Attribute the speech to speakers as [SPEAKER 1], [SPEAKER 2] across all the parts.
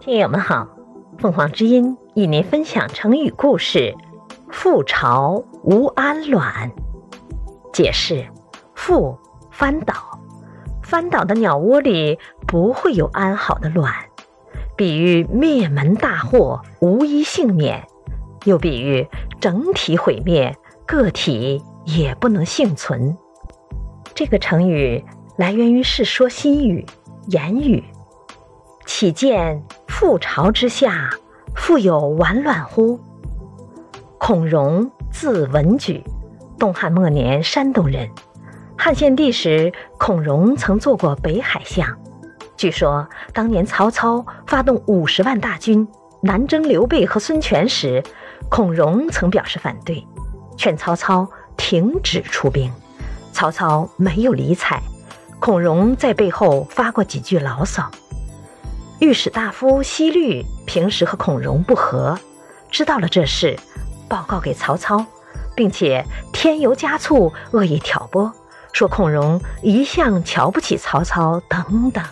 [SPEAKER 1] 听友们好，凤凰之音与您分享成语故事“覆巢无安卵”。解释：覆翻倒，翻倒的鸟窝里不会有安好的卵，比喻灭门大祸，无一幸免；又比喻整体毁灭，个体也不能幸存。这个成语来源于《世说新语·言语》，岂见。覆巢之下，复有完卵乎？孔融字文举，东汉末年山东人。汉献帝时，孔融曾做过北海相。据说当年曹操发动五十万大军南征刘备和孙权时，孔融曾表示反对，劝曹操停止出兵。曹操没有理睬，孔融在背后发过几句牢骚。御史大夫西律平时和孔融不和，知道了这事，报告给曹操，并且添油加醋，恶意挑拨，说孔融一向瞧不起曹操等等。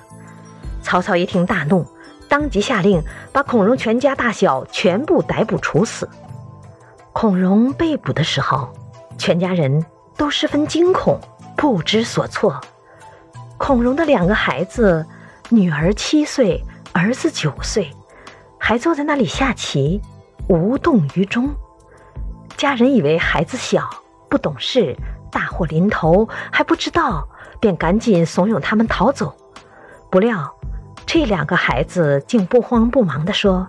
[SPEAKER 1] 曹操一听大怒，当即下令把孔融全家大小全部逮捕处死。孔融被捕的时候，全家人都十分惊恐，不知所措。孔融的两个孩子，女儿七岁。儿子九岁，还坐在那里下棋，无动于衷。家人以为孩子小不懂事，大祸临头还不知道，便赶紧怂恿他们逃走。不料这两个孩子竟不慌不忙地说：“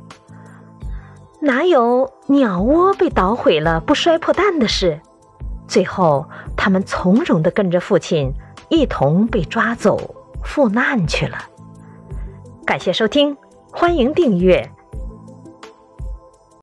[SPEAKER 1] 哪有鸟窝被捣毁了不摔破蛋的事？”最后，他们从容地跟着父亲一同被抓走赴难去了。感谢收听，欢迎订阅。